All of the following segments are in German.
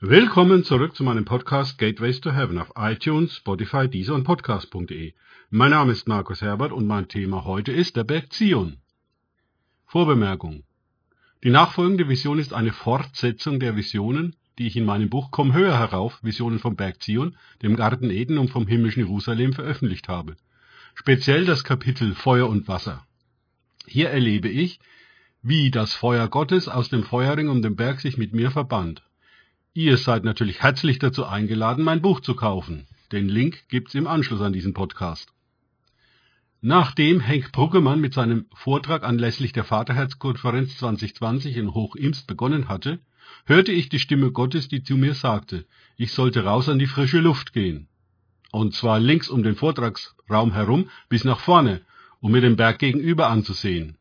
Willkommen zurück zu meinem Podcast Gateways to Heaven auf iTunes, Spotify, Deezer und Podcast.de. Mein Name ist Markus Herbert und mein Thema heute ist der Berg Zion. Vorbemerkung. Die nachfolgende Vision ist eine Fortsetzung der Visionen, die ich in meinem Buch Komm höher herauf, Visionen vom Berg Zion, dem Garten Eden und vom himmlischen Jerusalem veröffentlicht habe. Speziell das Kapitel Feuer und Wasser. Hier erlebe ich, wie das Feuer Gottes aus dem Feuerring um den Berg sich mit mir verband. Ihr seid natürlich herzlich dazu eingeladen, mein Buch zu kaufen. Den Link gibt's im Anschluss an diesen Podcast. Nachdem Henk Bruggemann mit seinem Vortrag anlässlich der Vaterherzkonferenz 2020 in Hochimst begonnen hatte, hörte ich die Stimme Gottes, die zu mir sagte, ich sollte raus an die frische Luft gehen. Und zwar links um den Vortragsraum herum bis nach vorne, um mir den Berg gegenüber anzusehen.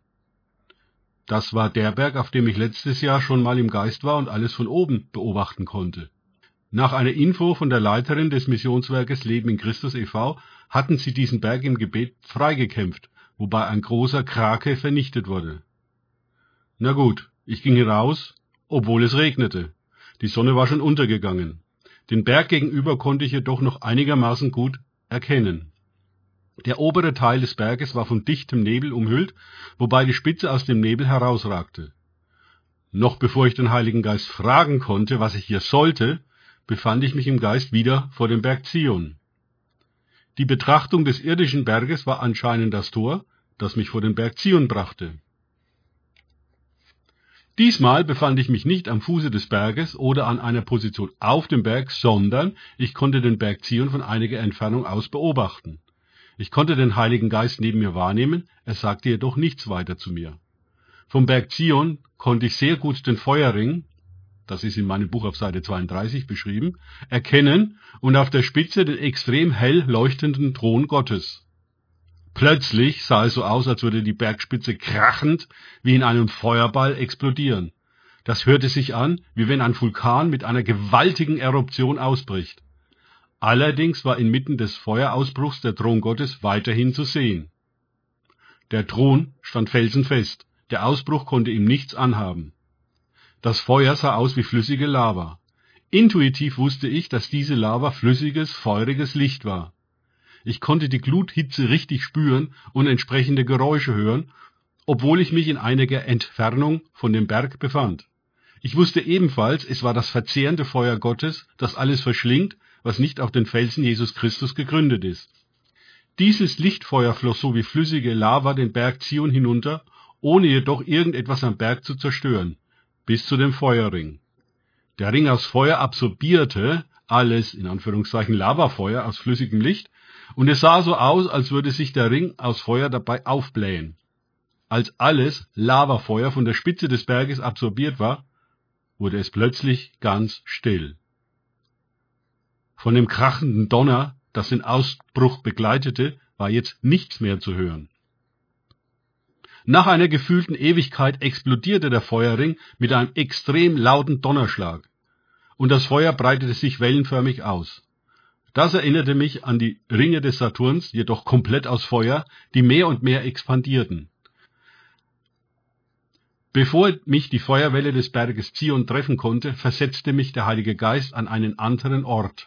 Das war der Berg, auf dem ich letztes Jahr schon mal im Geist war und alles von oben beobachten konnte. Nach einer Info von der Leiterin des Missionswerkes Leben in Christus e.V. hatten sie diesen Berg im Gebet freigekämpft, wobei ein großer Krake vernichtet wurde. Na gut, ich ging raus, obwohl es regnete. Die Sonne war schon untergegangen. Den Berg gegenüber konnte ich jedoch noch einigermaßen gut erkennen. Der obere Teil des Berges war von dichtem Nebel umhüllt, wobei die Spitze aus dem Nebel herausragte. Noch bevor ich den Heiligen Geist fragen konnte, was ich hier sollte, befand ich mich im Geist wieder vor dem Berg Zion. Die Betrachtung des irdischen Berges war anscheinend das Tor, das mich vor den Berg Zion brachte. Diesmal befand ich mich nicht am Fuße des Berges oder an einer Position auf dem Berg, sondern ich konnte den Berg Zion von einiger Entfernung aus beobachten. Ich konnte den Heiligen Geist neben mir wahrnehmen, er sagte jedoch nichts weiter zu mir. Vom Berg Zion konnte ich sehr gut den Feuerring, das ist in meinem Buch auf Seite 32 beschrieben, erkennen und auf der Spitze den extrem hell leuchtenden Thron Gottes. Plötzlich sah es so aus, als würde die Bergspitze krachend wie in einem Feuerball explodieren. Das hörte sich an, wie wenn ein Vulkan mit einer gewaltigen Eruption ausbricht. Allerdings war inmitten des Feuerausbruchs der Thron Gottes weiterhin zu sehen. Der Thron stand felsenfest, der Ausbruch konnte ihm nichts anhaben. Das Feuer sah aus wie flüssige Lava. Intuitiv wusste ich, dass diese Lava flüssiges, feuriges Licht war. Ich konnte die Gluthitze richtig spüren und entsprechende Geräusche hören, obwohl ich mich in einiger Entfernung von dem Berg befand. Ich wusste ebenfalls, es war das verzehrende Feuer Gottes, das alles verschlingt, was nicht auf den Felsen Jesus Christus gegründet ist. Dieses Lichtfeuer floss so wie flüssige Lava den Berg Zion hinunter, ohne jedoch irgendetwas am Berg zu zerstören bis zu dem Feuerring. Der Ring aus Feuer absorbierte alles in Anführungszeichen Lavafeuer aus flüssigem Licht, und es sah so aus, als würde sich der Ring aus Feuer dabei aufblähen. Als alles Lavafeuer von der Spitze des Berges absorbiert war, wurde es plötzlich ganz still. Von dem krachenden Donner, das den Ausbruch begleitete, war jetzt nichts mehr zu hören. Nach einer gefühlten Ewigkeit explodierte der Feuerring mit einem extrem lauten Donnerschlag, und das Feuer breitete sich wellenförmig aus. Das erinnerte mich an die Ringe des Saturns, jedoch komplett aus Feuer, die mehr und mehr expandierten. Bevor mich die Feuerwelle des Berges Zion treffen konnte, versetzte mich der Heilige Geist an einen anderen Ort.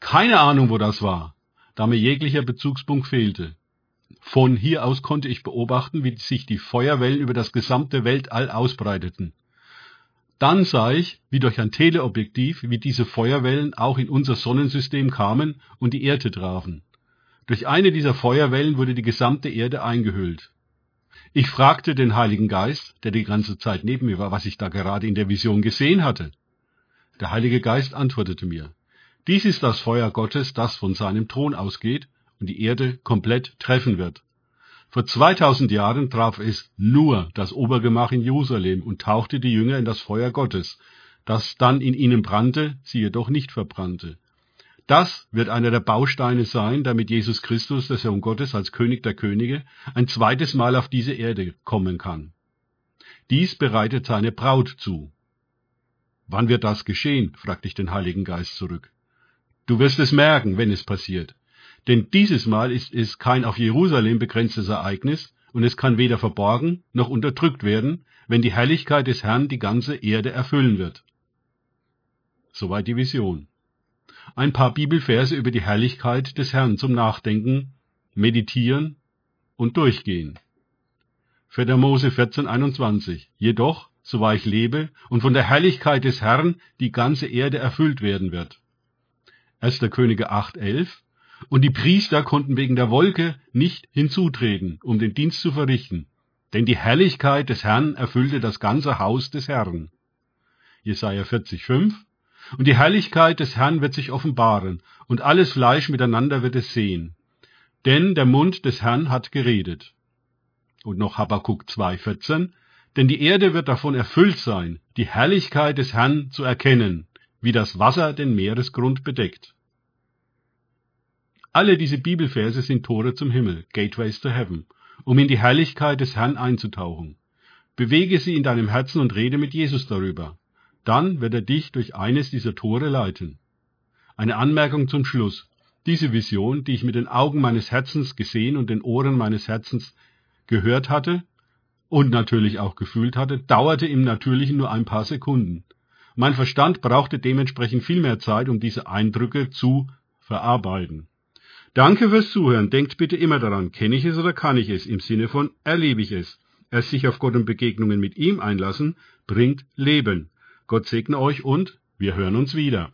Keine Ahnung, wo das war, da mir jeglicher Bezugspunkt fehlte. Von hier aus konnte ich beobachten, wie sich die Feuerwellen über das gesamte Weltall ausbreiteten. Dann sah ich, wie durch ein Teleobjektiv, wie diese Feuerwellen auch in unser Sonnensystem kamen und die Erde trafen. Durch eine dieser Feuerwellen wurde die gesamte Erde eingehüllt. Ich fragte den Heiligen Geist, der die ganze Zeit neben mir war, was ich da gerade in der Vision gesehen hatte. Der Heilige Geist antwortete mir, dies ist das Feuer Gottes, das von seinem Thron ausgeht und die Erde komplett treffen wird. Vor 2000 Jahren traf es nur das Obergemach in Jerusalem und tauchte die Jünger in das Feuer Gottes, das dann in ihnen brannte, sie jedoch nicht verbrannte. Das wird einer der Bausteine sein, damit Jesus Christus, der Sohn Gottes, als König der Könige, ein zweites Mal auf diese Erde kommen kann. Dies bereitet seine Braut zu. Wann wird das geschehen? fragte ich den Heiligen Geist zurück. Du wirst es merken, wenn es passiert. Denn dieses Mal ist es kein auf Jerusalem begrenztes Ereignis, und es kann weder verborgen noch unterdrückt werden, wenn die Herrlichkeit des Herrn die ganze Erde erfüllen wird. Soweit die Vision. Ein paar Bibelverse über die Herrlichkeit des Herrn zum Nachdenken, Meditieren und Durchgehen. 4. Mose 14, 21. Jedoch, so wahr ich lebe und von der Herrlichkeit des Herrn die ganze Erde erfüllt werden wird. 1. Könige 8, 11. Und die Priester konnten wegen der Wolke nicht hinzutreten, um den Dienst zu verrichten, denn die Herrlichkeit des Herrn erfüllte das ganze Haus des Herrn. Jesaja 40, 5. Und die Herrlichkeit des Herrn wird sich offenbaren, und alles Fleisch miteinander wird es sehen. Denn der Mund des Herrn hat geredet. Und noch Habakkuk 2,14. Denn die Erde wird davon erfüllt sein, die Herrlichkeit des Herrn zu erkennen, wie das Wasser den Meeresgrund bedeckt. Alle diese Bibelverse sind Tore zum Himmel, Gateways to Heaven, um in die Herrlichkeit des Herrn einzutauchen. Bewege sie in deinem Herzen und rede mit Jesus darüber. Dann wird er dich durch eines dieser Tore leiten. Eine Anmerkung zum Schluss. Diese Vision, die ich mit den Augen meines Herzens gesehen und den Ohren meines Herzens gehört hatte und natürlich auch gefühlt hatte, dauerte im Natürlichen nur ein paar Sekunden. Mein Verstand brauchte dementsprechend viel mehr Zeit, um diese Eindrücke zu verarbeiten. Danke fürs Zuhören. Denkt bitte immer daran, kenne ich es oder kann ich es, im Sinne von erlebe ich es. Erst sich auf Gott und Begegnungen mit ihm einlassen, bringt Leben. Gott segne euch und wir hören uns wieder.